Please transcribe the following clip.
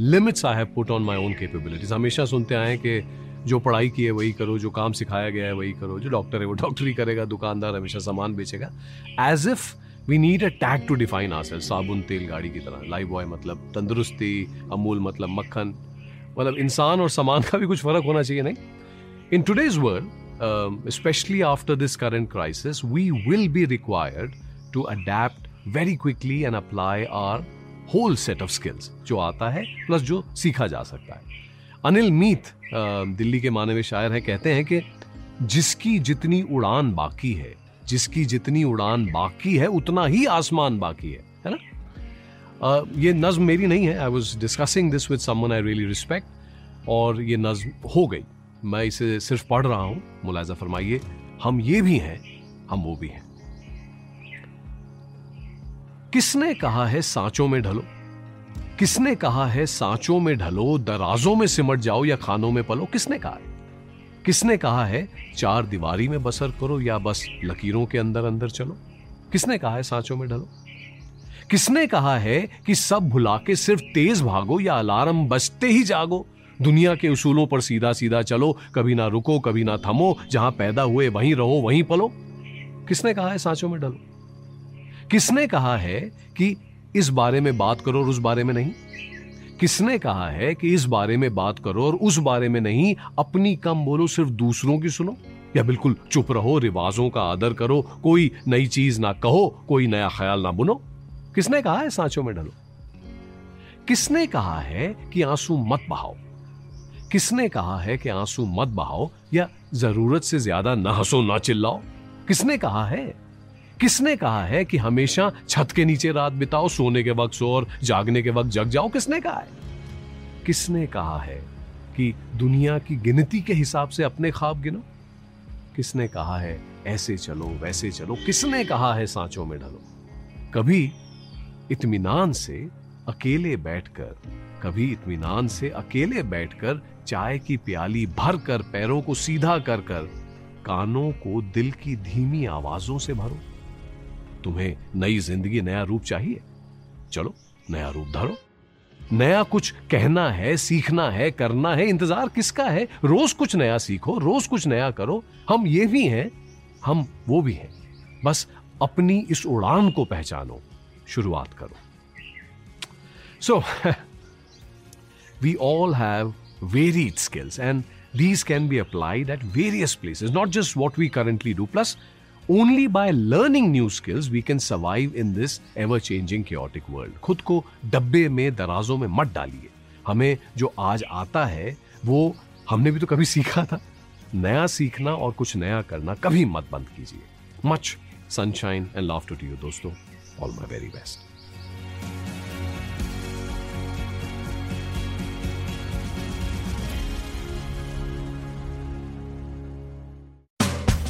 limits I have put on my own capabilities. हमेशा सुनते आए कि जो पढ़ाई की है वही करो, जो काम सिखाया गया है वही करो, जो डॉक्टर है वो डॉक्टरी करेगा, दुकानदार हमेशा सामान बेचेगा। As if we need a tag to define our साबुन, तेल, गाड़ी की तरह। लाइफ बॉय मतलब तंदुरुस्ती, अमूल मतलब मक्खन। मतलब इंसान और सामान का भी कुछ फ़र्क होना चाहिए, नहीं? In today's world specially after this current crisis we will be required to adapt very quickly and apply our whole set of skills जो आता है प्लस जो सीखा जा सकता है। अनिल मीत दिल्ली के मानवीय शायर हैं, कहते हैं कि जिसकी जितनी उड़ान बाकी है, जिसकी जितनी उड़ान बाकी है, उतना ही आसमान बाकी है है ना? ये नज्म मेरी नहीं है। I was discussing this with someone I really respect और ये नज्म हो गई। मैं इसे सिर्फ़ पढ़ रहा हूँ। मुलायजा फरमाइए, हम ये भी हैं, हम वो भी हैं। किसने कहा है सांचों में ढलो? किसने कहा है सांचों में ढलो, दराजों में सिमट जाओ या खानों में पलो? किसने कहा है? किसने कहा है चार दीवारी में बसर करो या बस लकीरों के अंदर अंदर चलो? किसने कहा है सांचों में ढलो? किसने कहा है कि सब भुला के सिर्फ़ तेज भागो या अलार्म बजते ही जागो? दुनिया के उसूलों पर सीधा सीधा चलो, कभी ना रुको, कभी ना थमो, जहाँ पैदा हुए वहीं रहो, वहीं पलो। किसने कहा है सांचों में ढलो? किसने कहा है कि इस बारे में बात करो और उस बारे में नहीं? किसने कहा है कि इस बारे में बात करो और उस बारे में नहीं? अपनी कम बोलो, सिर्फ़ दूसरों की सुनो। या बिल्कुल चुप रहो, रिवाजों का आदर करो, कोई नई चीज़ ना कहो, कोई नया ख्याल ना बुनो। किसने कहा है सांचों में ढलो किसने कहा है कि आँसू मत बहाओ? किसने कहा है कि आँसू मत बहाओ या ज़रूरत से ज़्यादा ना हंसो, ना चिल्लाओ? किसने कहा है? किसने कहा है कि हमेशा छत के नीचे रात बिताओ, सोने के वक्त सो और जागने के वक्त जग जाओ? किसने कहा है? किसने कहा है कि दुनिया की गिनती के हिसाब से अपने ख्वाब गिनो? किसने कहा है, ऐसे चलो, वैसे चलो? किसने कहा है, सांचों में ढलो? कभी इत्मीनान से अकेले बैठकर, कभी इत्मीनान से अकेले बैठकर चाय की प्याली भर कर पैरों को सीधा कर कर कानों को दिल की धीमी आवाजों से भरो। तुम्हें नई ज़िंदगी नया रूप चाहिए। चलो नया रूप धरो। नया कुछ कहना है सीखना है करना है इंतज़ार किसका है? रोज कुछ नया सीखो रोज कुछ नया करो। हम ये भी हैं हम वो भी हैं। बस अपनी इस उड़ान को पहचानो शुरुआत करो। So we all have varied skills and these can be applied at various places, not just what we currently do. Plus, only by learning new skills we can survive in this ever changing chaotic world. खुद को डब्बे में, दराजों में मत डालिए। हमें जो आज आता है, वो हमने भी तो कभी सीखा था। नया सीखना और कुछ नया करना कभी मत बंद कीजिए। Much sunshine and love to you दोस्तों. All my very best